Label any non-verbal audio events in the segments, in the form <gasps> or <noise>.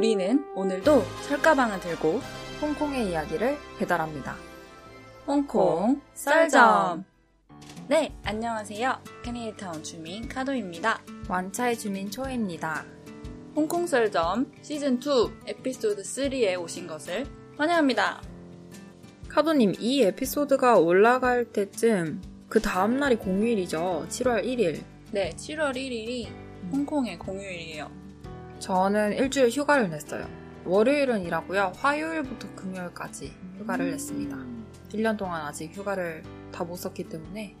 우리는 오늘도 철가방을 들고 홍콩의 이야기를 배달합니다. 홍콩 썰점. 네, 안녕하세요. 캐네이타운 주민 카도입니다. 완차의 주민 초입니다. 홍콩 썰점 시즌 2 에피소드 3에 오신 것을 환영합니다. 카도님, 이 에피소드가 올라갈 때쯤 그 다음 날이 공휴일이죠. 7월 1일. 네, 7월 1일이 홍콩의 공휴일이에요. 저는 일주일 휴가를 냈어요. 월요일은 일하고요. 화요일부터 금요일까지 휴가를 냈습니다. 1년 동안 아직 휴가를 다 못 썼기 때문에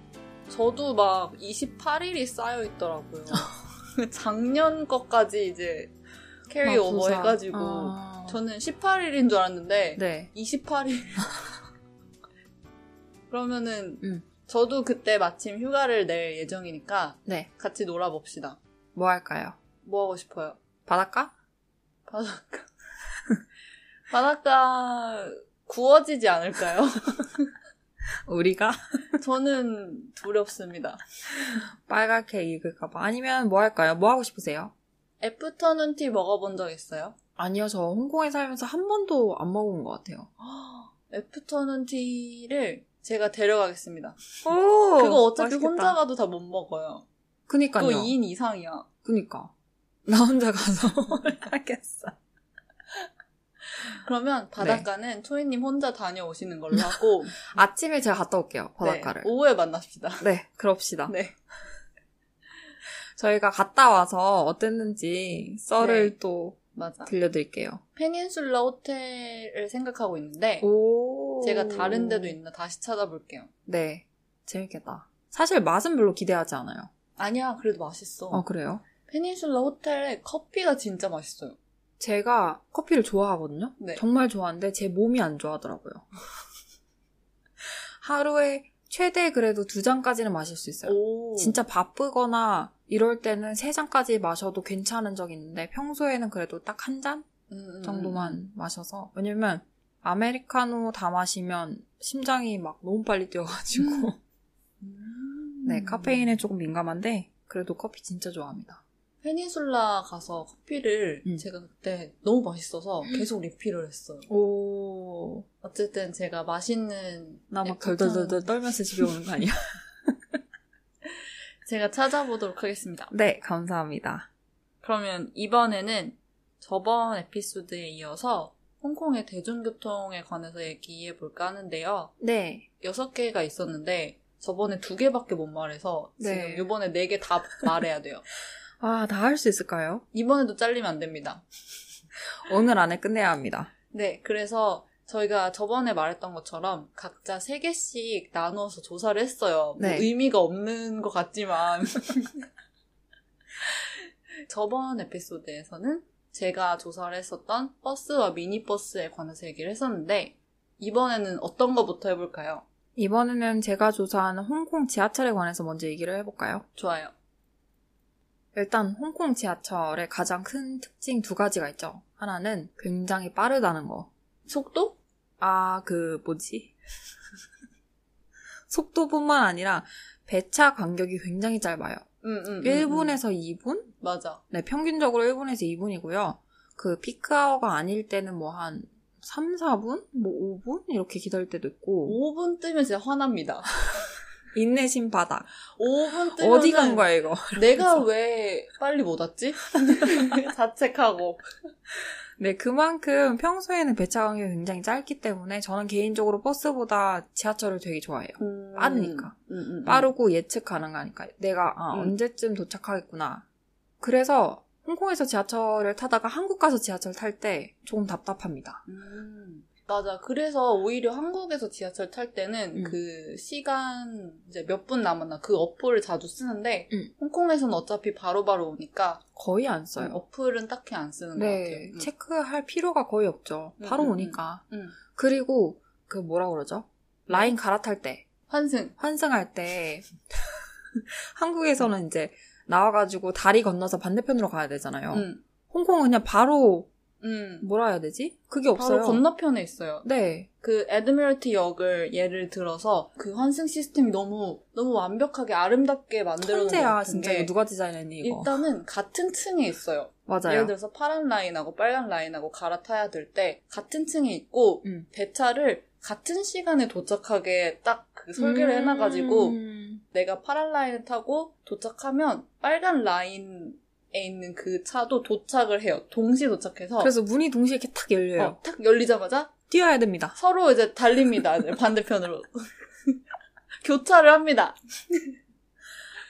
저도 막 28일이 쌓여 있더라고요. <laughs> 작년 것까지 이제 carry 아, over. 해가지고 아. 저는 18일인 줄 알았는데 네. 28일. <laughs> 그러면은 음. 저도 그때 마침 휴가를 낼 예정이니까 네. 같이 놀아봅시다. 뭐 할까요? 뭐 하고 싶어요? 바닷가? 바닷가. <laughs> 바닷가 구워지지 않을까요? <laughs> 우리가? 저는 두렵습니다. 빨갛게 익을까봐. 아니면 뭐 할까요? 뭐 하고 싶으세요? 애프터눈 티 먹어본 적 있어요? 아니요, 저 홍콩에 살면서 한 번도 안 먹어본 것 같아요. <gasps> 애프터눈 티를 제가 데려가겠습니다. 오! 그거 어차피 혼자 가도 다 못 먹어요. 그니까요. 그거 2인 이상이야. 그니까. 나 혼자 가서 <laughs> 하겠어. 그러면 바닷가는 초이님 혼자 다녀오시는 걸로 하고 <laughs> 아침에 제가 갔다 올게요, 바닷가를. 네, 오후에 만납시다. 네, 그럽시다. 네. 저희가 갔다 와서 어땠는지 썰을 네. 또 맞아. 들려드릴게요. 페닌슐라 호텔을 생각하고 있는데 오. 제가 다른 데도 있나 다시 찾아볼게요. 네, 재밌겠다. 사실 맛은 별로 기대하지 않아요. 아니야, 그래도 맛있어. 어, 그래요? 페닌슐라 호텔의 커피가 진짜 맛있어요. 제가 커피를 좋아하거든요? 네. 정말 좋아하는데 제 몸이 안 좋아하더라고요. <laughs> 하루에 최대 그래도 두 잔까지는 마실 수 있어요. 오. 진짜 바쁘거나 이럴 때는 세 잔까지 마셔도 괜찮은 적이 있는데 평소에는 그래도 딱 한잔 음, 음, 정도만 마셔서 왜냐면 아메리카노 다 마시면 심장이 막 너무 빨리 뛰어가지고 음. <laughs> 네 카페인에 조금 민감한데 그래도 커피 진짜 좋아합니다. 페닌슐라 가서 커피를 음. 제가 그때 너무 맛있어서 계속 리필을 했어요. 오, 어쨌든 제가 맛있는 나 막 덜덜덜덜 떨면서 집에 오는 거 아니야? <laughs> 제가 찾아보도록 하겠습니다. 네, 감사합니다. 그러면 이번에는 저번 에피소드에 이어서 홍콩의 대중교통에 관해서 얘기해 볼까 하는데요. 네, 여섯 개가 있었는데 저번에 두 개밖에 못 말해서 네. 지금 이번에 네 개 다 말해야 돼요. <laughs> 아, 다 할 수 있을까요? 이번에도 잘리면 안 됩니다. 오늘 안에 끝내야 합니다. 네, 그래서 저희가 저번에 말했던 것처럼 각자 세 개씩 나누어서 조사를 했어요. 뭐 네. 의미가 없는 것 같지만. <laughs> 저번 에피소드에서는 제가 조사를 했었던 버스와 미니버스에 관해서 얘기를 했었는데, 이번에는 어떤 거부터 해볼까요? 이번에는 제가 조사하는 홍콩 지하철에 관해서 먼저 얘기를 해볼까요? 좋아요. 일단 홍콩 지하철의 가장 큰 특징 두 가지가 있죠. 하나는 굉장히 빠르다는 거. 속도? 아, 그 뭐지? <laughs> 속도뿐만 아니라 배차 간격이 굉장히 짧아요. 응, 응, 응, 1분에서 2분? 응. 맞아. 네, 평균적으로 1분에서 2분이고요. 그 피크아워가 아닐 때는 뭐 한 3, 4분? 뭐 5분? 이렇게 기다릴 때도 있고. 5분 뜨면 진짜 화납니다. <laughs> 인내심 바닥. 5분 뜨면 어디 간 거야, 이거? <laughs> 내가 왜 빨리 못 왔지? <laughs> 자책하고. 네, 그만큼 평소에는 배차 간격이 굉장히 짧기 때문에 저는 개인적으로 버스보다 지하철을 되게 좋아해요. 빠르니까. 음, 음, 음. 빠르고 예측 가능하니까. 내가 아, 음. 언제쯤 도착하겠구나. 그래서 홍콩에서 지하철을 타다가 한국 가서 지하철 탈 때 조금 답답합니다. 음, 맞아. 그래서 오히려 한국에서 지하철 탈 때는 음. 그 시간 이제 몇 분 남았나 그 어플을 자주 쓰는데 음. 홍콩에서는 어차피 바로바로 오니까 거의 안 써요. 어플은 딱히 안 쓰는 것 네, 같아요. 음. 체크할 필요가 거의 없죠. 음, 바로 음, 오니까. 음. 그리고 그 뭐라 그러죠? 라인 갈아탈 때, 환승. 환승할 때 <laughs> 한국에서는 이제 나와가지고 다리 건너서 반대편으로 가야 되잖아요. 음, 홍콩은 그냥 바로 음. 뭐라 해야 되지? 그게 없어요. 바로 건너편에 있어요. 네, 그 에드미럴티 역을 예를 들어서 그 환승 시스템이 너무 너무 완벽하게 아름답게 만들어 놓은 같은 진짜 게 이거 누가 디자인했니 이거? 일단은 같은 층에 있어요. 맞아요. 예를 들어서 파란 라인하고 빨간 라인하고 갈아타야 될 때 같은 층에 있고 음. 배차를 같은 시간에 도착하게 딱 그 설계를 해놔가지고 음. 내가 파란 라인을 타고 도착하면 빨간 라인에 있는 그 차도 도착을 해요. 동시 도착해서 그래서 문이 동시에 이렇게 탁 열려요. 어, 탁 열리자마자 뛰어야 됩니다. 서로 이제 달립니다. 이제 반대편으로 <laughs> 교차를 합니다.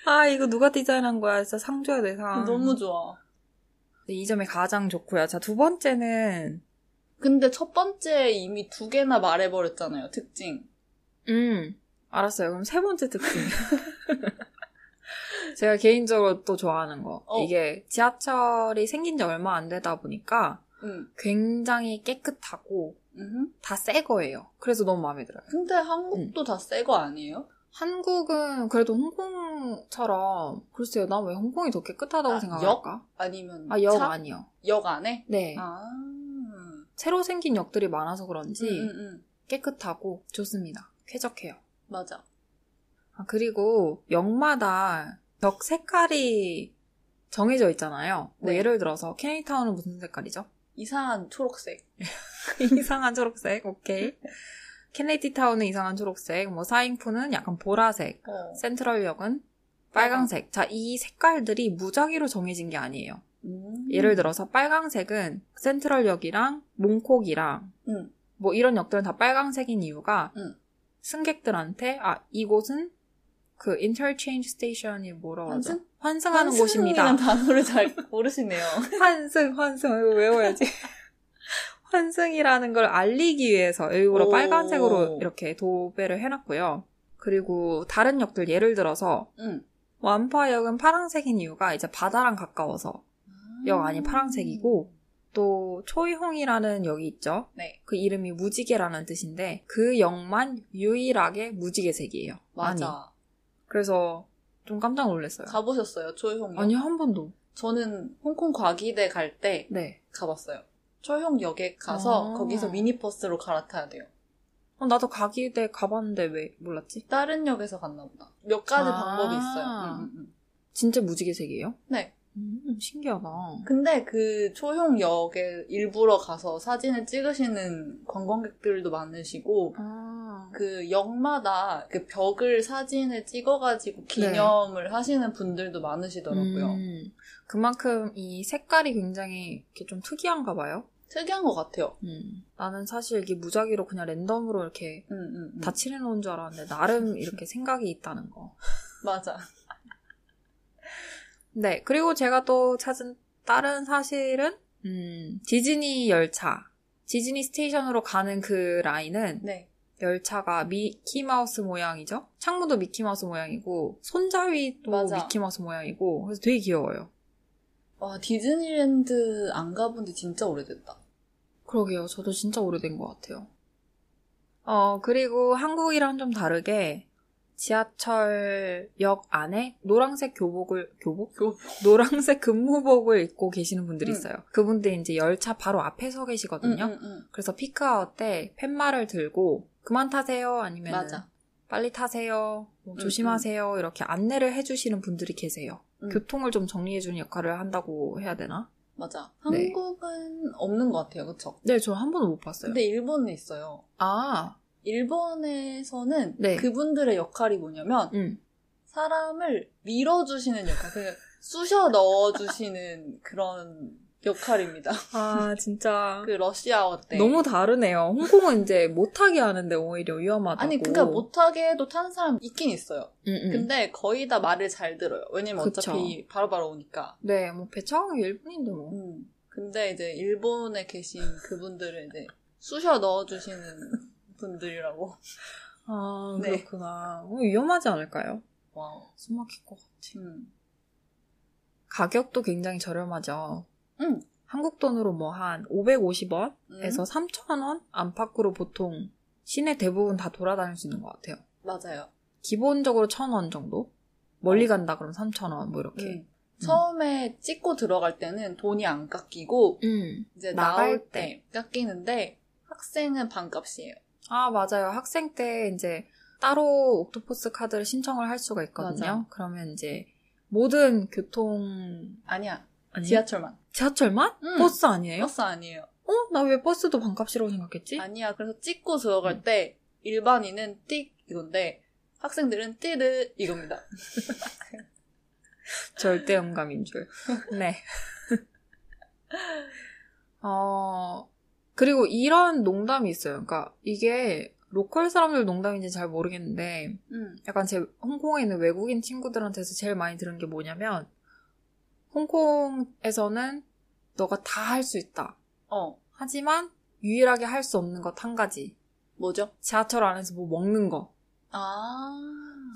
아 이거 누가 디자인한 거야? 진짜 상 줘야 돼 상. 너무 좋아. 이 점이 가장 좋고요. 자 두 번째는 근데 첫 번째 이미 두 개나 말해버렸잖아요. 특징. 음 알았어요. 그럼 세 번째 특징. <laughs> 제가 개인적으로 또 좋아하는 거. 어. 이게 지하철이 생긴 지 얼마 안 되다 보니까 응. 굉장히 깨끗하고 음. 다새 거예요. 그래서 너무 마음에 들어요. 근데 한국도 다새 거 아니에요? 한국은 그래도 홍콩처럼 글쎄요, 난 왜 홍콩이 더 깨끗하다고 아, 생각할까? 아니면 아, 역 차? 아니요. 역 안에? 네. 아. 새로 생긴 역들이 많아서 그런지 응, 응, 응. 깨끗하고 좋습니다. 쾌적해요. 맞아. 아, 그리고 역마다 벽 색깔이 정해져 있잖아요. 뭐 네. 예를 들어서 케네디타운은 무슨 색깔이죠? 이상한 초록색. <laughs> 이상한 초록색, 오케이. 케네디타운은 이상한 초록색, 뭐 사잉푸는 약간 보라색, 어. 센트럴역은 빨강색. 자, 이 색깔들이 무작위로 정해진 게 아니에요. 음. 예를 들어서 빨강색은 센트럴역이랑 몽콕이랑 응. 뭐 이런 역들은 다 빨강색인 이유가 응. 승객들한테 아 이곳은 그 interchange station이 뭐라고 하죠? 환승? 환승하는 곳입니다. 환승이라는 단어를 잘 모르시네요. <laughs> 환승, 환승 이거 외워야지. <laughs> 환승이라는 걸 알리기 위해서 일부러 오. 빨간색으로 이렇게 도배를 해놨고요. 그리고 다른 역들 예를 들어서 응. 완파역은 파란색인 이유가 이제 바다랑 가까워서 역 안이 파란색이고 또 초이홍이라는 역이 있죠. 네. 그 이름이 무지개라는 뜻인데 그 역만 유일하게 무지개색이에요. 맞아. 아니, 그래서 좀 깜짝 놀랐어요. 가보셨어요, 초이홍역? 아니 한 번도. 저는 홍콩 과기대 갈 때 네. 가봤어요. 초이홍역에 가서 아. 거기서 미니버스로 갈아타야 돼요. 어, 나도 가기대 가봤는데 왜 몰랐지? 다른 역에서 갔나 보다. 몇 가지 아. 방법이 있어요. 응, 응, 응. 진짜 무지개색이에요? 네. 음, 신기하다. 근데 그 초용역에 일부러 가서 사진을 찍으시는 관광객들도 많으시고 아, 그 역마다 그 벽을 사진을 찍어가지고 기념을 하시는 분들도 많으시더라고요. 음, 그만큼 이 색깔이 굉장히 이렇게 좀 특이한가 봐요. 특이한 것 같아요. 음, 나는 사실 이게 무작위로 그냥 랜덤으로 이렇게 응, 응, 응. 다 칠해놓은 줄 알았는데 나름 이렇게 생각이 있다는 거. <laughs> 맞아. 네, 그리고 제가 또 찾은 다른 사실은 음, 디즈니 열차, 디즈니 station으로 가는 그 라인은 네. 열차가 미키마우스 모양이죠? 창문도 미키마우스 모양이고 손잡이도 맞아. 미키마우스 모양이고 그래서 되게 귀여워요. 와 디즈니랜드 안 가본 지 진짜 오래됐다. 그러게요. 저도 진짜 오래된 것 같아요. 어, 그리고 한국이랑 좀 다르게 지하철역 안에 노란색 교복을, 교복? 교복. 노란색 근무복을 입고 계시는 분들이 응. 있어요. 그분들이 이제 열차 바로 앞에 서 계시거든요. 응, 응, 응. 그래서 peak hour 때 팻말을 들고 그만 타세요 아니면 맞아. 빨리 타세요 뭐 응, 조심하세요 이렇게 안내를 해주시는 분들이 계세요. 응. 교통을 좀 정리해주는 역할을 한다고 해야 되나? 맞아. 네. 한국은 없는 것 같아요, 그쵸? 네, 저 한 번도 못 봤어요. 근데 일본은 있어요. 아, 일본에서는 네. 그분들의 역할이 뭐냐면 응. 사람을 밀어주시는 역할, 그 쑤셔 넣어주시는 그런 역할입니다. <laughs> 아, 진짜. 그 러시아워 때. 너무 다르네요. 홍콩은 이제 못하게 하는데 오히려 위험하다고. 아니 그러니까 못하게 해도 타는 사람 있긴 있어요. 응, 응. 근데 거의 다 말을 잘 들어요. 왜냐면. 어차피 바로바로 오니까. 네, 뭐 배차가 1분인데 뭐. 음. 근데 이제 일본에 계신 그분들을 이제 쑤셔 넣어주시는 분들이라고. 아, 네. 그렇구나. 어, 위험하지 않을까요? 와우. 숨 막힐 것 같아. 음. 가격도 굉장히 저렴하죠. 응. 한국 돈으로 뭐 한 550원에서 음. 3,000원 안팎으로 보통 시내 대부분 다 돌아다닐 수 있는 것 같아요. 맞아요. 기본적으로 1,000원 정도? 멀리 간다 그러면 3,000원 뭐 이렇게. 음. 처음에 찍고 들어갈 때는 돈이 안 깎이고 음. 이제 나갈 나올 때 깎이는데 학생은 반값이에요. 아, 맞아요. 학생 때 이제 따로 Octopus 카드를 신청을 할 수가 있거든요. 맞아. 그러면 이제 모든 교통 아니야. 아니요? 지하철만. 지하철만? 응. 버스 아니에요? 버스 아니에요. 어? 나 왜 버스도 반값이라고 생각했지? 아니야. 그래서 찍고 들어갈 음. 때 일반인은 띡 이건데 학생들은 띠르 이겁니다. <laughs> 절대 음감인 줄. 네. <laughs> 어, 그리고 이런 농담이 있어요. 그러니까 이게 로컬 사람들 농담인지 잘 모르겠는데 음. 약간 제 홍콩에 있는 외국인 친구들한테서 제일 많이 들은 게 뭐냐면 홍콩에서는 너가 다 할 수 있다. 어. 하지만 유일하게 할 수 없는 것 한 가지. 뭐죠? 지하철 안에서 뭐 먹는 거. 아.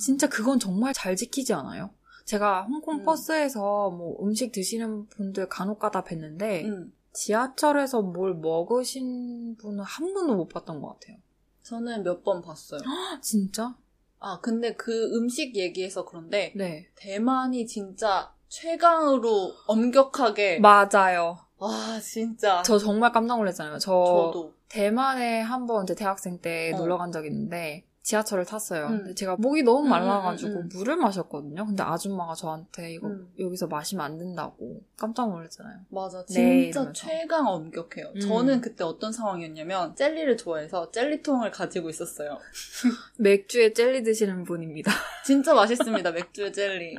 진짜 그건 정말 잘 지키지 않아요? 제가 홍콩 음. 버스에서 뭐 음식 드시는 분들 간혹 가다 뵀는데 음. 지하철에서 뭘 먹으신 분은 한 분도 못 봤던 것 같아요. 저는 몇 번 봤어요. 아, 진짜? 아, 근데 그 음식 얘기해서 그런데 네. 대만이 진짜 최강으로 엄격하게 맞아요. 와, 진짜 저 정말 깜짝 놀랐잖아요. 저 저도 대만에 한번 이제 대학생 때 어. 놀러 간 적이 있는데 지하철을 탔어요. 음. 제가 목이 너무 음, 말라가지고 음, 음, 음. 물을 마셨거든요. 근데 아줌마가 저한테 이거 음. 여기서 마시면 안 된다고 깜짝 놀랐잖아요. 맞아. 네, 진짜 이러면서. 최강 엄격해요. 음. 저는 그때 어떤 상황이었냐면 젤리를 좋아해서 젤리통을 가지고 있었어요. <laughs> 맥주에 젤리 드시는 분입니다. <laughs> 진짜 맛있습니다. 맥주의 젤리.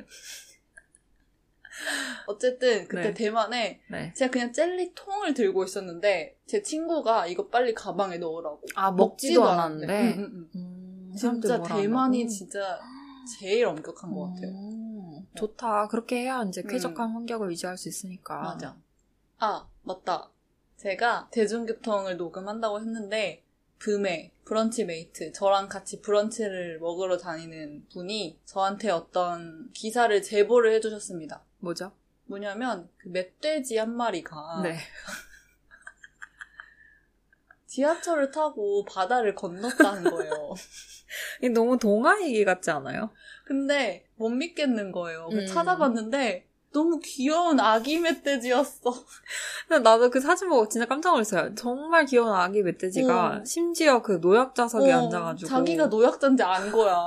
어쨌든 그때 네. 대만에 네. 제가 그냥 젤리 통을 들고 있었는데 제 친구가 이거 빨리 가방에 넣으라고. 아 먹지도 않았는데. 응, 응, 응. 음, 사람들 진짜 대만이? 진짜 제일 엄격한 것 같아요. 음, 좋다. 그렇게 해야 이제 음. 쾌적한 환경을 유지할 수 있으니까. 맞아. 아, 맞다. 제가 대중교통을 녹음한다고 했는데, 붐에 브런치 mate, 저랑 같이 브런치를 먹으러 다니는 분이 저한테 어떤 기사를 제보를 해주셨습니다. 뭐죠? 뭐냐면, 그 멧돼지 한 마리가 네. <laughs> 지하철을 타고 바다를 건넜다는 거예요. <laughs> 너무 동화 얘기 같지 않아요? 근데 못 믿겠는 거예요. 그래서 음. 찾아봤는데, 너무 귀여운 아기 멧돼지였어. 나도 그 사진 보고 진짜 깜짝 놀랐어요. 정말 귀여운 아기 멧돼지가 어. 심지어 그 노약 좌석에 어, 앉아가지고 자기가 노약자인지 안 거야.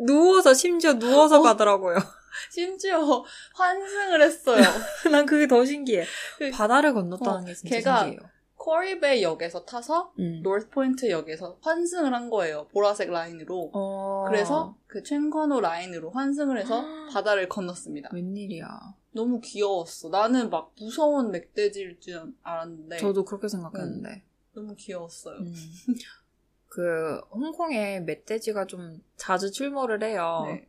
누워서 심지어 누워서 가더라고요. <laughs> 심지어 환승을 했어요. 난 그게 더 신기해. 그- 바다를 건넜다는 어, 게 진짜 걔가 신기해요. 코리베이 역에서 타서 음. 노스포인트 역에서 환승을 한 거예요. 보라색 라인으로. 어... 그래서 그 챙커노 라인으로 환승을 해서 아. 바다를 건넜습니다. 웬일이야. 너무 귀여웠어. 나는 막 무서운 멧돼지일 줄 알았는데 저도 그렇게 생각했는데. 너무 귀여웠어요. 음. <laughs> 그 홍콩에 멧돼지가 좀 자주 출몰을 해요. 네.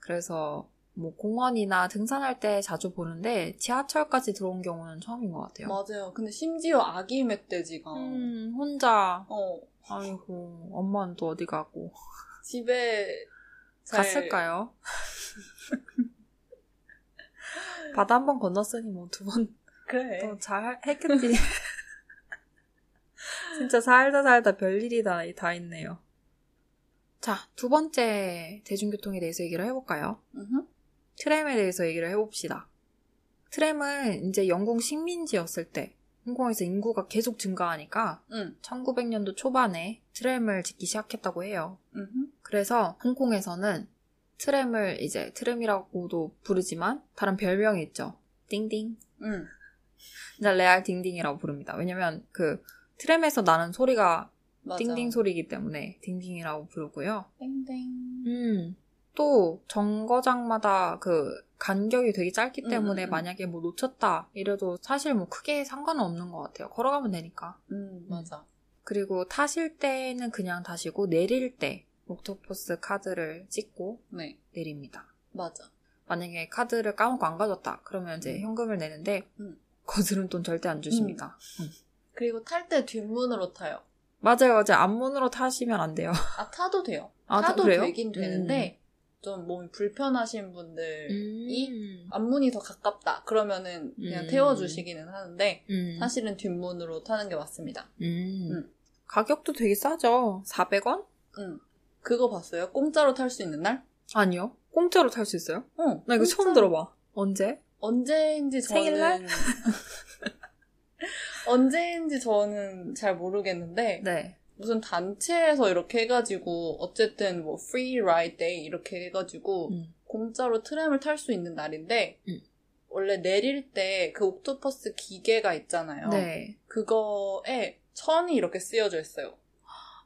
그래서 뭐 공원이나 등산할 때 자주 보는데 지하철까지 들어온 경우는 처음인 것 같아요. 맞아요. 근데 심지어 아기 멧돼지가 음, 혼자 어, 아이고 엄마는 또 어디 가고 집에 잘- 갔을까요? <laughs> 바다 한 번 건넜으니 뭐 두 번 그래. 또잘 했겠지. <laughs> 진짜 살다 살다 별일이 다, 다 있네요. 자, 두 번째 대중교통에 대해서 얘기를 해볼까요? 음흠. 트램에 대해서 얘기를 해봅시다. 트램은 이제 영국 식민지였을 때 홍콩에서 인구가 계속 증가하니까 응. 1900년도 초반에 트램을 짓기 시작했다고 해요. 음흠. 그래서 홍콩에서는 트램을 이제 트램이라고도 부르지만 다른 별명이 있죠. 띵띵. 응. 레알 딩딩이라고 부릅니다. 왜냐면 그 트램에서 나는 소리가 맞아. 띵띵 소리이기 때문에 딩딩이라고 부르고요. 땡땡. 음. 또 정거장마다 그 간격이 되게 짧기 음, 때문에 음, 음. 만약에 뭐 놓쳤다 이래도 사실 뭐 크게 상관은 없는 것 같아요. 걸어가면 되니까. 음, 맞아. 그리고 타실 때는 그냥 타시고 내릴 때 옥토퍼스 카드를 찍고 네. 내립니다. 맞아. 만약에 카드를 까먹고 안 가졌다 그러면 이제 현금을 내는데 음. 거스름 돈 절대 안 주십니다. 음. 그리고 탈 때 뒷문으로 타요. 맞아요, 맞아요. 앞문으로 타시면 안 돼요. 아, 타도 돼요. 아, 타도 그래요? 되긴 되는데, 좀 몸이 불편하신 분들, 음. 앞문이 더 가깝다. 그러면은 그냥 음. 태워주시기는 하는데, 음. 사실은 뒷문으로 타는 게 맞습니다. 음. 음. 가격도 되게 싸죠. 400원? 응. 그거 봤어요? 공짜로 탈 수 있는 날? 아니요. 공짜로 탈 수 있어요? 어. 나 이거 처음 공짜로. 들어봐. 언제? 언제인지 저는 생일날? <laughs> 언제인지 저는 잘 모르겠는데 네. 무슨 단체에서 이렇게 해가지고 어쨌든 뭐 free ride day 이렇게 해가지고 음. 공짜로 트램을 탈 수 있는 날인데 음. 원래 내릴 때 그 옥토퍼스 기계가 있잖아요. 네. 그거에 천이 이렇게 쓰여져 있어요.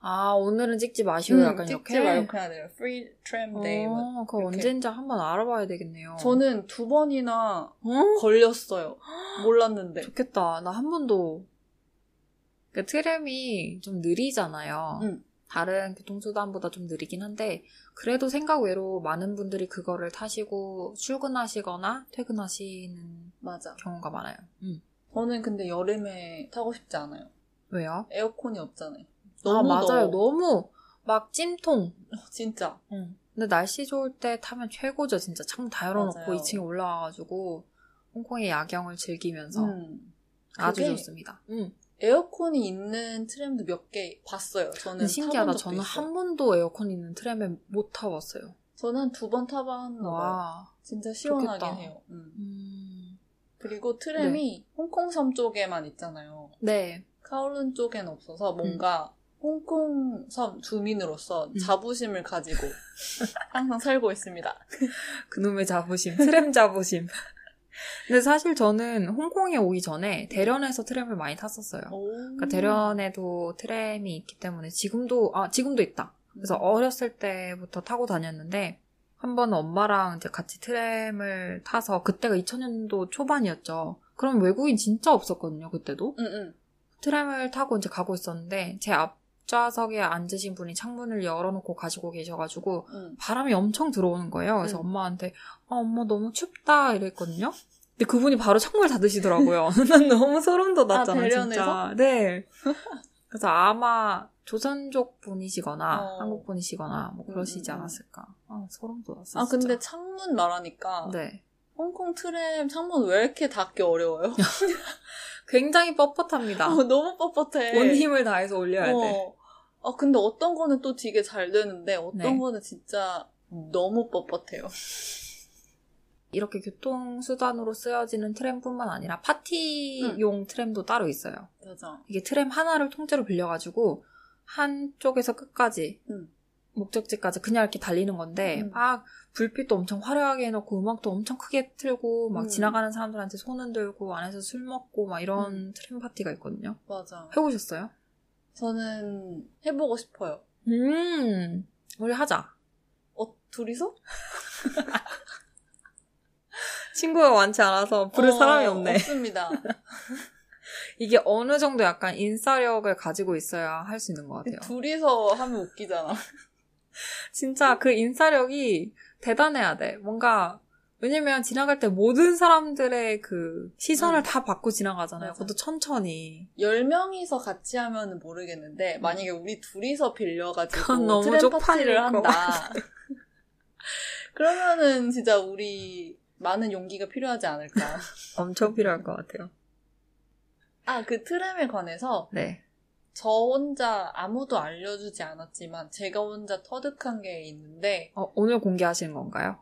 아, 오늘은 찍지 마시고 약간 음, 찍지 이렇게. 말고 그냥 내려. Free tram day. 어, 그거 이렇게. 언젠지 한번 알아봐야 되겠네요. 저는 두 번이나 어? 걸렸어요. 몰랐는데. 좋겠다. 나 한 번도. 그 트램이 좀 느리잖아요. 응. 다른 교통수단보다 좀 느리긴 한데, 그래도 생각 외로 많은 분들이 그거를 타시고 출근하시거나 퇴근하시는 맞아. 경우가 많아요. 음. 저는 근데 여름에 타고 싶지 않아요. 왜요? 에어컨이 없잖아요. 아, 너무 맞아요. 더워. 너무 막 찜통. 진짜. 응. 근데 날씨 좋을 때 타면 최고죠. 진짜 창다 열어놓고 맞아요. 2층에 올라와가지고 홍콩의 야경을 즐기면서 음. 아주 좋습니다. 응. 에어컨이 있는 트램도 몇 개 봤어요. 저는 신기하다. 저는 있어요. 한 번도 에어컨 있는 트램에 못 타봤어요. 저는 한 두 번 타봤나. 와. 진짜 시원하긴 좋겠다. 해요. 음. 음. 그리고 트램이 홍콩섬 쪽에만 있잖아요. 네. 카울룬 쪽엔 없어서 뭔가 홍콩섬 주민으로서 음. 자부심을 가지고 <laughs> 항상 살고 있습니다. 그놈의 자부심. 트램 자부심. 근데 사실 저는 홍콩에 오기 전에 대련에서 트램을 많이 탔었어요. 그러니까 대련에도 트램이 있기 때문에 지금도 아 지금도 있다. 그래서 어렸을 때부터 타고 다녔는데 한 번은 엄마랑 이제 같이 트램을 타서 그때가 2000년도 초반이었죠. 그럼 외국인 진짜 없었거든요. 그때도 응, 응. 트램을 타고 이제 가고 있었는데 제 앞 좌석에 앉으신 분이 창문을 열어놓고 가지고 계셔가지고 응. 바람이 엄청 들어오는 거예요. 그래서 응. 엄마한테 아, 엄마 너무 춥다 이랬거든요. 근데 그분이 바로 창문을 닫으시더라고요. <laughs> 난 너무 소름 돋았잖아, 아? 진짜. 네. <laughs> 그래서 아마 조선족 분이시거나 어. 한국 분이시거나 뭐 그러시지 음, 음, 음. 않았을까. 아, 소름 돋았어. 아. 근데 창문 말하니까 네. 홍콩 트램 창문 왜 이렇게 닫기 어려워요? <laughs> 굉장히 뻣뻣합니다. 어, 너무 뻣뻣해. 온 힘을 다해서 올려야 돼. 어. 아, 근데 어떤 거는 또 되게 잘 되는데 어떤 네. 거는 진짜 너무 뻣뻣해요. 이렇게 교통수단으로 쓰여지는 트램뿐만 아니라 파티용 트램도 따로 있어요. 맞아. 이게 트램 하나를 통째로 빌려가지고 한쪽에서 끝까지 응. 목적지까지 그냥 이렇게 달리는 건데 음. 막 불빛도 엄청 화려하게 해놓고 음악도 엄청 크게 틀고 막 음. 지나가는 사람들한테 손 흔 들고 안에서 술 먹고 막 이런 음. 트램 파티가 있거든요. 맞아. 해보셨어요? 저는 해보고 싶어요. 음, 우리 하자. 어, 둘이서? <laughs> 친구가 많지 않아서 부를 어, 사람이 없네. 없습니다. <laughs> 이게 어느 정도 약간 인싸력을 가지고 있어야 할 수 있는 것 같아요. 둘이서 하면 웃기잖아. <laughs> 진짜 그 인싸력이 대단해야 돼. 뭔가 왜냐면 지나갈 때 모든 사람들의 그 시선을 음. 다 받고 지나가잖아요. 맞아. 그것도 천천히. 10명이서 같이 하면 모르겠는데, 만약에 우리 둘이서 빌려가지고 트램 파티를 것 한다. <laughs> 그러면은 진짜 우리 많은 용기가 필요하지 않을까. <laughs> 엄청 필요할 것 같아요. 아, 그 트램에 관해서 네. 저 혼자 아무도 알려주지 않았지만 제가 혼자 터득한 게 있는데, 어, 오늘 공개하시는 건가요?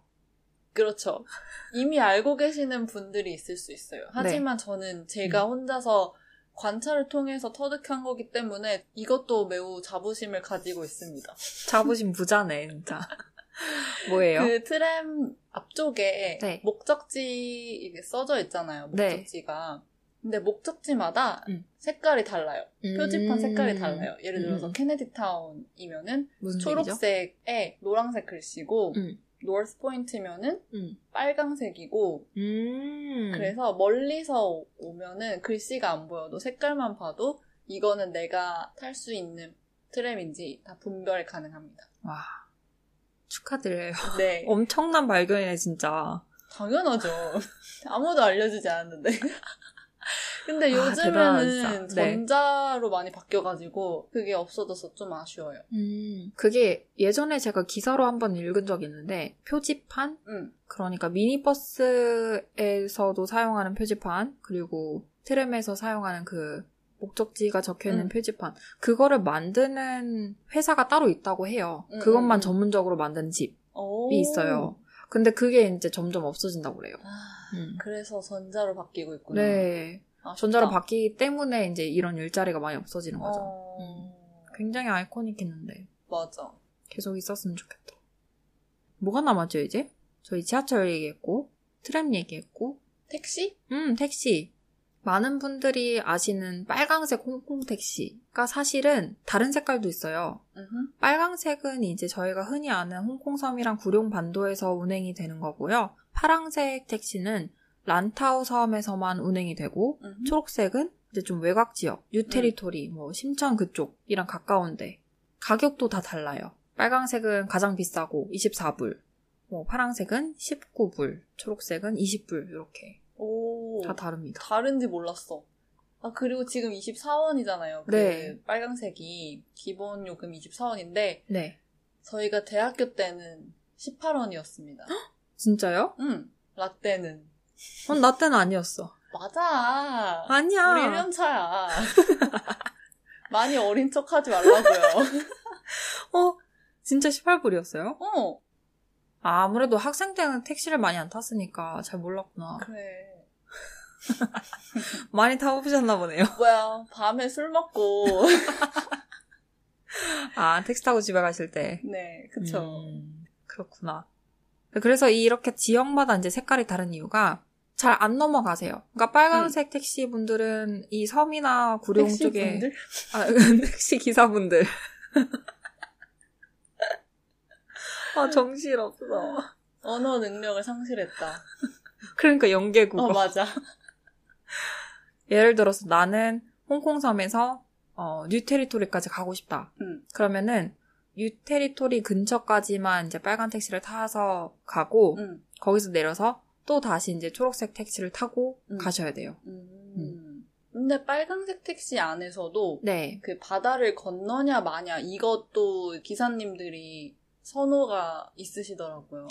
그렇죠. 이미 알고 계시는 분들이 있을 수 있어요. 하지만 저는 제가 혼자서 관찰을 통해서 터득한 거기 때문에 이것도 매우 자부심을 가지고 있습니다. 자부심 부자네, 진짜. <laughs> 뭐예요? 그 트램 앞쪽에 네. 목적지 이게 써져 있잖아요. 네. 목적지가. 근데 목적지마다 음. 색깔이 달라요. 표지판 음. 색깔이 달라요. 예를 들어서 음. 케네디 타운이면은? 초록색에 노란색 글씨고 음. 노스 포인트면은 음. 빨강색이고 음. 그래서 멀리서 오면은 글씨가 안 보여도 색깔만 봐도 이거는 내가 탈 수 있는 트램인지 다 분별이 가능합니다. 와. 축하드려요. 네. <laughs> 엄청난 발견이네, 진짜. 당연하죠. <laughs> 아무도 알려주지 않았는데. <laughs> 근데 아, 요즘에는 대단하다, 진짜. 네. 전자로 많이 바뀌어가지고 그게 없어져서 좀 아쉬워요. 음. 그게 예전에 제가 기사로 한번 읽은 적이 있는데, 표지판? 응. 그러니까 미니버스에서도 사용하는 표지판, 그리고 트램에서 사용하는 그 목적지가 적혀 있는 음. 표지판, 그거를 만드는 회사가 따로 있다고 해요. 음, 그것만 음, 음. 전문적으로 만든 집이 오. 있어요. 근데 그게 이제 점점 없어진다고 그래요. 아, 음. 그래서 전자로 바뀌고 있구나. 네. 아쉽다. 전자로 바뀌기 때문에 이제 이런 일자리가 많이 없어지는 거죠. 어... 굉장히 아이코닉했는데 맞아. 계속 있었으면 좋겠다. 뭐가 남았죠 이제? 저희 지하철 얘기했고 트램 얘기했고 택시? 음, 택시. 많은 분들이 아시는 빨강색 홍콩 택시가 사실은 다른 색깔도 있어요. 음흠. 빨강색은 이제 저희가 흔히 아는 홍콩섬이랑 구룡 반도에서 운행이 되는 거고요. 파랑색 택시는 란타오 섬에서만 운행이 되고 음흠. 초록색은 이제 좀 외곽 지역, 뉴테리토리, 뭐 심천 그쪽이랑 가까운데 가격도 다 달라요. 빨강색은 가장 비싸고 24불, 뭐 파랑색은 19불, 초록색은 20불 이렇게 오. 다 다릅니다. 다른지 몰랐어. 아, 그리고 지금 24원이잖아요. 그 네. 빨강색이 기본 요금 24원인데 네, 저희가 대학교 때는 18원이었습니다. <gasps> 진짜요? 응. 라떼는. 어, 나 때는 아니었어. 맞아. 아니야. 우리 1년 차야. <laughs> 많이 어린 척 하지 말라고요. <laughs> 어, 진짜 18불이었어요? 어, 아, 아무래도 학생 때는 택시를 많이 안 탔으니까 잘 몰랐구나. 그래. <laughs> 많이 타보셨나 보네요. 뭐야, 밤에 술 먹고. 아, 택시 타고 집에 가실 때. 네, 그쵸. 음, 그렇구나. 그래서 이렇게 지역마다 이제 색깔이 다른 이유가 잘 안 넘어가세요. 그러니까 빨간색 택시 분들은 이 섬이나 구룡 택시 쪽에 분들? 아, <laughs> 택시 기사분들. <laughs> 아, 정신없어. 언어 능력을 상실했다. 그러니까 연계국어. 어, 맞아. 예를 들어서 나는 홍콩섬에서 어, 뉴테리토리까지 가고 싶다. 응. 그러면은 뉴테리토리 근처까지만 이제 빨간 택시를 타서 가고 응. 거기서 내려서 또 다시 이제 초록색 택시를 타고 음. 가셔야 돼요. 음. 근데 빨간색 택시 안에서도 네. 그 바다를 건너냐 마냐 이것도 기사님들이 선호가 있으시더라고요.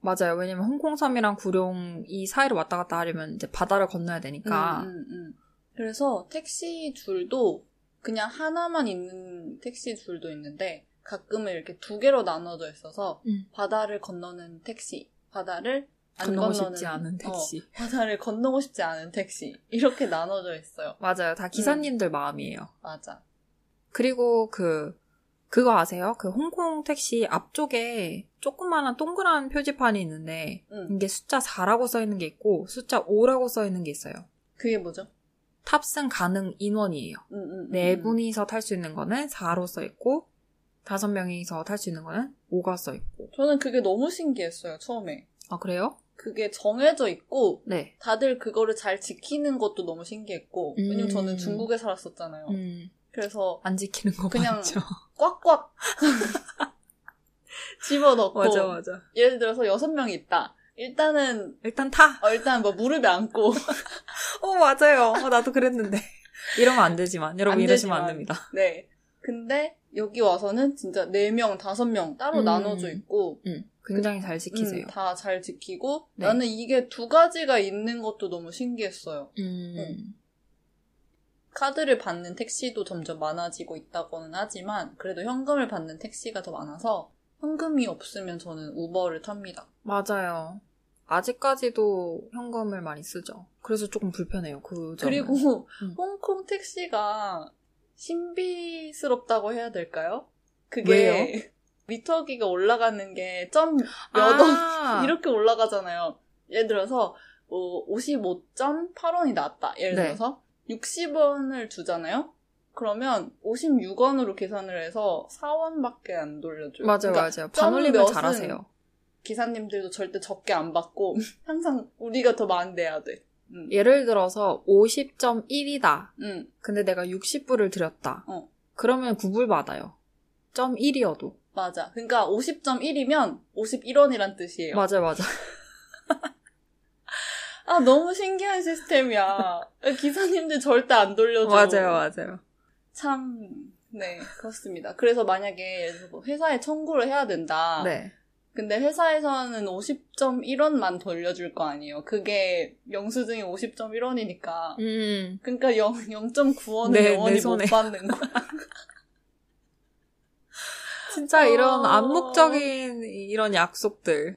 맞아요. 왜냐면 홍콩섬이랑 구룡 이 사이를 왔다 갔다 하려면 이제 바다를 건너야 되니까. 음, 음, 음. 그래서 택시 줄도 그냥 하나만 있는 택시 줄도 있는데 가끔은 이렇게 두 개로 나눠져 있어서 음. 바다를 건너는 택시, 바다를 안 건너고 건너는 싶지 않은 택시. 어, <laughs> 바다를 건너고 싶지 않은 택시 이렇게 나눠져 있어요. 맞아요. 다 기사님들 마음이에요. 맞아. 그리고 그 그거 아세요? 그 홍콩 택시 앞쪽에 조그마한 동그란 표지판이 있는데 응. 이게 숫자 4라고 써 있는 게 있고 숫자 5라고 써 있는 게 있어요. 그게 뭐죠? 탑승 가능 인원이에요. 음, 음, 음, 네 음. 분이서 탈 수 있는 거는 4로 써 있고 다섯 명이서 탈 수 있는 거는 5가 써 있고. 저는 그게 너무 신기했어요 처음에. 아 그래요? 그게 정해져 있고 네. 다들 그거를 잘 지키는 것도 너무 신기했고 음. 왜냐면 저는 중국에 살았었잖아요. 음, 그래서 안 지키는 거 그냥 맞죠? 꽉꽉 <laughs> 집어넣고 맞아 맞아. 예를 들어서 여섯 명이 있다. 일단은 일단 타. 어, 일단 뭐 무릎에 앉고 <laughs> 어 맞아요. 어, 나도 그랬는데 이러면 안 되지만 여러분 안 이러시면 안 되지만. 됩니다. 네. 근데 여기 와서는 진짜 네 명, 다섯 명 따로 음. 나눠져 있고 음, 굉장히 잘 지키세요. 다잘 지키고 네. 나는 이게 두 가지가 있는 것도 너무 신기했어요. 음. 카드를 받는 택시도 점점 많아지고 있다고는 하지만 그래도 현금을 받는 택시가 더 많아서 현금이 없으면 저는 우버를 탑니다. 맞아요. 아직까지도 현금을 많이 쓰죠. 그래서 조금 불편해요. 그 점은. 그리고 음. 홍콩 택시가 신비스럽다고 해야 될까요? 그게 왜요? <laughs> 미터기가 올라가는 게 점몇원 아, <laughs> 이렇게 올라가잖아요. 예를 들어서 뭐 55.8원이 나왔다. 예를 네. 들어서 60원을 주잖아요. 그러면 56원으로 계산을 해서 4원밖에 안 돌려줘요. 맞아요, 그러니까 맞아요. 점 반올림을 잘하세요. 기사님들도 절대 적게 안 받고 <laughs> 항상 우리가 더 많이 내야 돼. 음. 예를 들어서 50.1이다. 음. 근데 내가 60불을 드렸다. 어. 그러면 9불 받아요. 점 1이어도. 맞아. 그러니까 50.1이면 51원이란 뜻이에요. 맞아, 맞아. 아, 너무 신기한 시스템이야. 기사님들 절대 안 돌려줘. 맞아요, 맞아요. 참, 네, 그렇습니다. 그래서 만약에 뭐 회사에 청구를 해야 된다. 네. 근데 회사에서는 50.1원만 돌려줄 거 아니에요. 그게 영수증이 50.1원이니까. 음. 그러니까 0, 0.9원은 네, 내 영원히 못. 받는 거야. <laughs> 진짜 이런 어. 암묵적인 이런 약속들.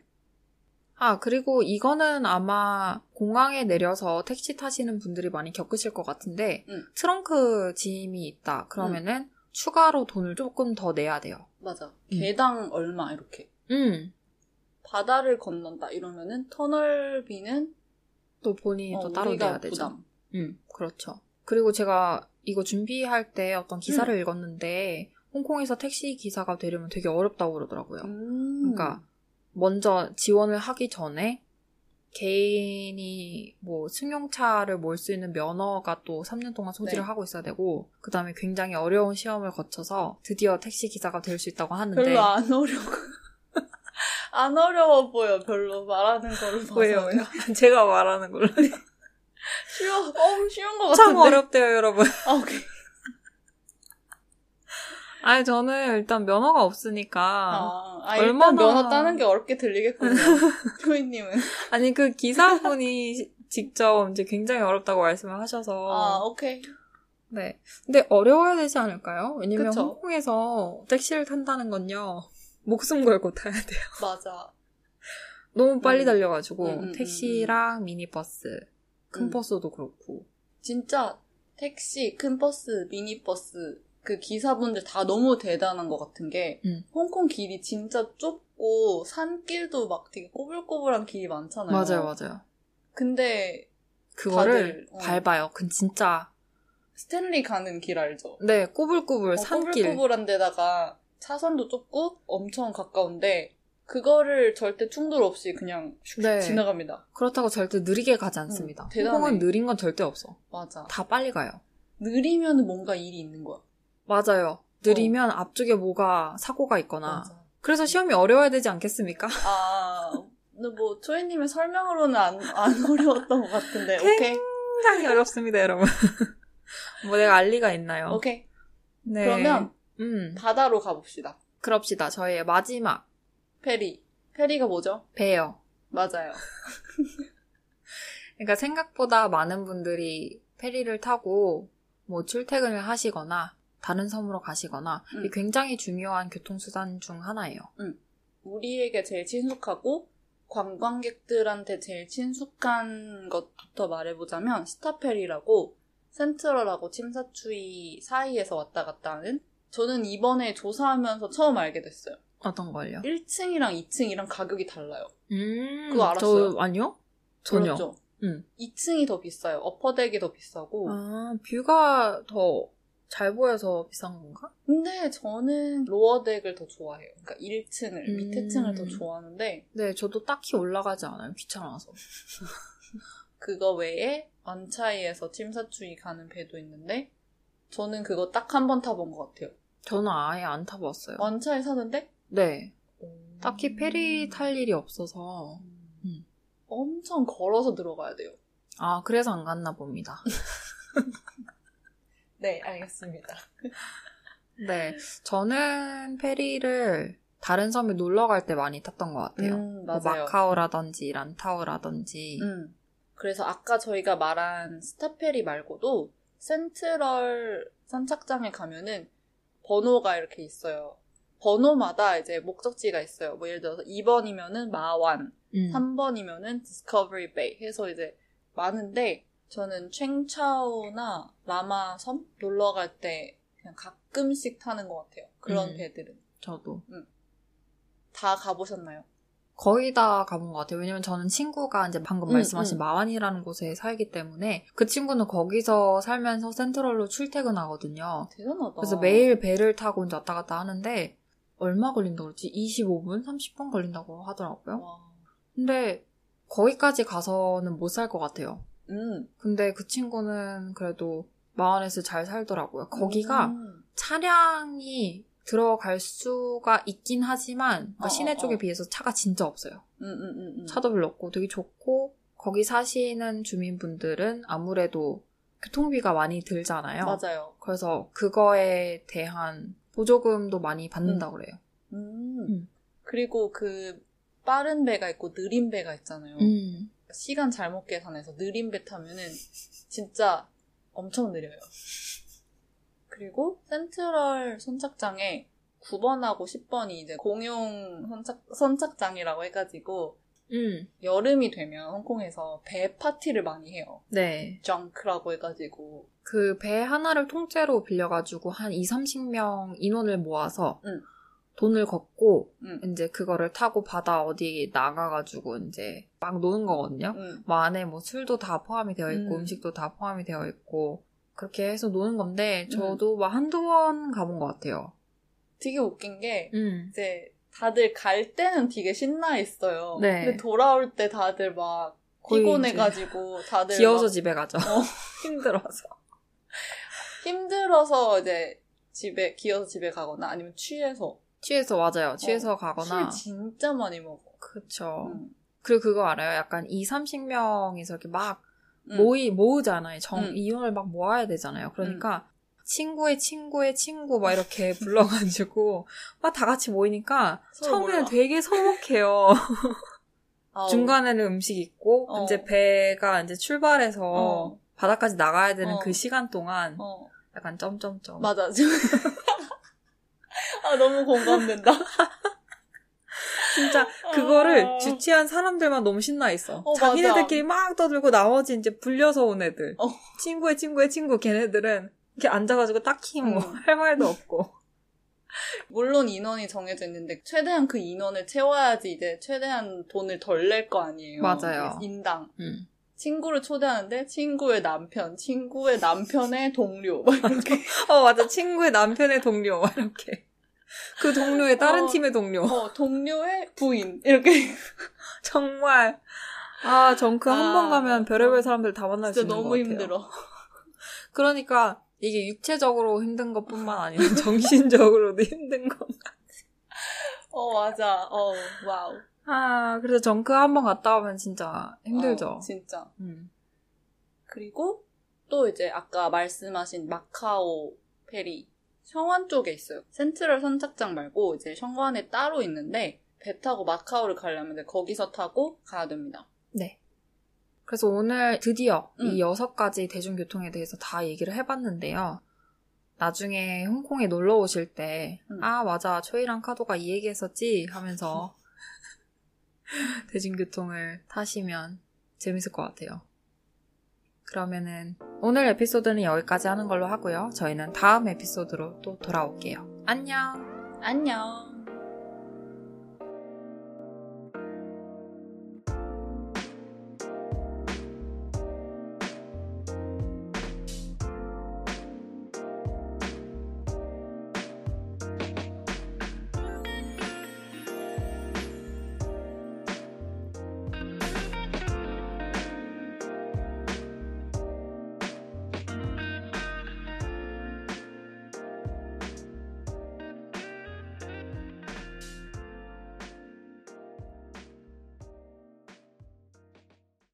아, 그리고 이거는 아마 공항에 내려서 택시 타시는 분들이 많이 겪으실 것 같은데, 응. 트렁크 짐이 있다. 그러면은 추가로 돈을 조금 더 내야 돼요. 맞아. 음. 개당 얼마 이렇게. 음. 바다를 건넌다 이러면은 터널비는 또 본인이 어, 또 따로 내야 되죠. 부담. 음, 그렇죠. 그리고 제가 이거 준비할 때 어떤 기사를 음. 읽었는데 홍콩에서 택시 기사가 되려면 되게 어렵다고 그러더라고요. 음. 그러니까 먼저 지원을 하기 전에 개인이 뭐 승용차를 몰 수 있는 면허가 또 3년 동안 소지를 네. 하고 있어야 되고 그 다음에 굉장히 어려운 시험을 거쳐서 드디어 택시 기사가 될 수 있다고 하는데 별로 안 어려워 안 어려워 보여 별로 말하는 거를 봐서 왜요? <laughs> 제가 말하는 걸로. <laughs> 쉬워 어 쉬운 거 같은데? 참 어렵대요 여러분. <laughs> 아 오케이. 아니 저는 일단 면허가 없으니까 아, 아 얼마나 면허 따는 게 어렵게 들리겠군요. 조이님은. 아니 그 기사분이 직접 이제 굉장히 어렵다고 말씀을 하셔서. 아 오케이. 네. 근데 어려워야 되지 않을까요? 왜냐면 그쵸? 홍콩에서 택시를 탄다는 건요 목숨 걸고 타야 돼요. <laughs> 맞아. 너무 빨리 음. 달려가지고 음, 음, 음 택시랑 음. 미니버스 큰 음. 버스도 그렇고 진짜 택시 큰 버스 미니버스 그 기사분들 다 너무 대단한 것 같은 게 음. 홍콩 길이 진짜 좁고 산길도 막 되게 꼬불꼬불한 길이 많잖아요. 맞아요, 맞아요. 근데 그거를 다들, 어. 밟아요. 그 진짜 스탠리 가는 길 알죠? 네, 꼬불꼬불 어, 산길. 꼬불꼬불한 데다가 차선도 좁고 엄청 가까운데 그거를 절대 충돌 없이 그냥 네. 지나갑니다. 그렇다고 절대 느리게 가지 않습니다. 응, 홍콩은 느린 건 절대 없어. 맞아. 다 빨리 가요. 느리면 뭔가 일이 있는 거야. 맞아요. 느리면 어. 앞쪽에 뭐가 사고가 있거나. 맞아. 그래서 시험이 어려워야 되지 않겠습니까? <laughs> 아, 근데 뭐 초이님의 설명으로는 안, 안 <laughs> 어려웠던 것 같은데. 오케이. 굉장히 어렵습니다, 여러분. <laughs> 뭐 내가 알리가 있나요? 오케이. 네. 그러면 음. 바다로 가봅시다. 그럽시다. 저희의 마지막 페리. 페리가 뭐죠? 배요. 맞아요. <laughs> 그러니까 생각보다 많은 분들이 페리를 타고 뭐 출퇴근을 하시거나 다른 섬으로 가시거나 음. 굉장히 중요한 교통수단 중 하나예요. 음. 우리에게 제일 친숙하고 관광객들한테 제일 친숙한 것부터 말해보자면 스타페리라고 센트럴하고 침사추이 사이에서 왔다 갔다 하는 저는 이번에 조사하면서 처음 알게 됐어요. 어떤 걸요? 1층이랑 2층이랑 가격이 달라요. 음, 그거 알았어요? 저, 아니요? 전혀. 그렇죠? 음. 2층이 더 비싸요. 어퍼덱이 더 비싸고. 아, 뷰가 더 잘 보여서 비싼 건가? 근데 저는 로어덱을 더 좋아해요. 그러니까 1층을, 음... 밑에 층을 더 좋아하는데. 네, 저도 딱히 올라가지 않아요. 귀찮아서. <laughs> 그거 외에 원차이에서 침사추이 가는 배도 있는데, 저는 그거 딱 한 번 타본 것 같아요. 저는 아예 안 타봤어요. 원차이 사는데? 네. 오... 딱히 페리 탈 일이 없어서. 음. 엄청 걸어서 들어가야 돼요. 아, 그래서 안 갔나 봅니다. <laughs> 네, 알겠습니다. <laughs> 네, 저는 페리를 다른 섬에 놀러 갈 때 많이 탔던 것 같아요. 음, 뭐 맞아요. 뭐 마카오라든지 란타오라든지. 음. 그래서 아까 저희가 말한 스타페리 말고도 센트럴 선착장에 가면은 번호가 이렇게 있어요. 번호마다 이제 목적지가 있어요. 뭐 예를 들어서 2번이면은 마완, 음. 3번이면은 디스커버리 베이 해서 이제 많은데 저는 챙차오나 라마섬 놀러 갈 때 그냥 가끔씩 타는 것 같아요. 그런 음, 배들은. 저도. 음. 다 가보셨나요? 거의 다 가본 것 같아요. 왜냐면 저는 친구가 이제 방금 음, 말씀하신 음. 마완이라는 곳에 살기 때문에 그 친구는 거기서 살면서 센트럴로 출퇴근하거든요. 대단하다. 그래서 매일 배를 타고 이제 왔다 갔다 하는데 얼마 걸린다고 그랬지? 25분? 30분 걸린다고 하더라고요. 와. 근데 거기까지 가서는 못 살 것 같아요. 음. 근데 그 친구는 그래도 마흔에서 잘 살더라고요. 거기가 음. 차량이 들어갈 수가 있긴 하지만 그러니까 어, 시내 어, 쪽에 어. 비해서 차가 진짜 없어요. 음, 음, 음, 음, 차도 별로 없고 되게 좋고 거기 사시는 주민분들은 아무래도 교통비가 많이 들잖아요. 맞아요. 그래서 그거에 대한 보조금도 많이 받는다고 그래요. 그리고 그 빠른 배가 있고 느린 배가 있잖아요. 시간 잘못 계산해서 느린 배 타면은 진짜 엄청 느려요. 그리고 센트럴 선착장에 9번하고 10번이 이제 공용 선착, 선착장이라고 해가지고 음. 여름이 되면 홍콩에서 배 파티를 많이 해요. 네. 정크라고 해가지고. 그 배 하나를 통째로 빌려가지고 한 2, 30명 인원을 모아서 음. 돈을 걷고 응. 이제 그거를 타고 바다 어디 나가가지고 이제 막 노는 거거든요. 응. 뭐 안에 뭐 술도 다 포함이 되어 있고 음. 음. 식도다 포함이 되어 있고 그렇게 해서 노는 건데 음. 저도 막 한두 번 가본 것 같아요. 되게 웃긴 게 음. 이제 다들 갈 때는 되게 신나 있어요. 네. 근데 돌아올 때 다들 막 피곤해가지고 다들 기어서 막 집에 가죠. 어. <laughs> 힘들어서. 힘들어서 이제 집에 기어서 집에 가거나 아니면 취해서 취해서 맞아요. 취해서 가거나. 술 진짜 많이 먹어. 그쵸. 응. 그리고 그거 알아요? 약간 2, 30명이서 이렇게 막 응. 모이, 모으잖아요. 정, 응. 이혼을 막 모아야 되잖아요. 그러니까 친구의 친구의 친구 막 이렇게 <laughs> 불러가지고 막 다 같이 모이니까 처음에는 몰라. 되게 서먹해요. 중간에는 음식 있고 어. 이제 배가 이제 출발해서 어. 바다까지 나가야 되는 어. 그 시간 동안 어 약간 점점점. 맞아 지금 <laughs> 아 너무 공감된다. <laughs> 진짜 그거를 아. 주최한 사람들만 너무 신나 있어. 어, 자기네들끼리 막 떠들고 나머지 이제 불려서 온 애들. 어. 친구의 친구의 친구 걔네들은 이렇게 앉아가지고 딱히 뭐 음. 할 말도 없고. <laughs> 물론 인원이 정해져 있는데 최대한 그 인원을 채워야지 이제 최대한 돈을 덜 낼 거 아니에요. 맞아요. 인당. 음. 친구를 초대하는데 친구의 남편, 친구의 남편의 동료 막 이렇게 <laughs> 어 맞아 친구의 남편의 동료 막 이렇게. 그 동료의 다른 어. 팀의 동료. 어, 동료의 부인 이렇게 <laughs> 정말 아 정크 한 아. 번 가면 별의별 사람들 다 만날 수 진짜 있는 것 너무 같아요. 힘들어. <laughs> 그러니까 이게 육체적으로 힘든 것뿐만 아니라 <laughs> 정신적으로도 힘든 거. 어 맞아. 어 wow. 아 그래서 정크 한번 갔다 오면 진짜 힘들죠. 어, 진짜. 음. 그리고 또 이제 아까 말씀하신 마카오 페리 성완 쪽에 있어요. 센트럴 선착장 말고 이제 성완에 따로 있는데 배 타고 마카오를 가려면 거기서 타고 가야 됩니다. 네. 그래서 오늘 드디어 음. 이 여섯 가지 대중교통에 대해서 다 얘기를 해봤는데요. 나중에 홍콩에 놀러 오실 때, 음. 아, 맞아. 초이랑 카도가 이 얘기 했었지? 하면서 <laughs> 대중교통을 타시면 재밌을 것 같아요. 그러면은 오늘 에피소드는 여기까지 하는 걸로 하고요. 저희는 다음 에피소드로 또 돌아올게요. 안녕! 안녕.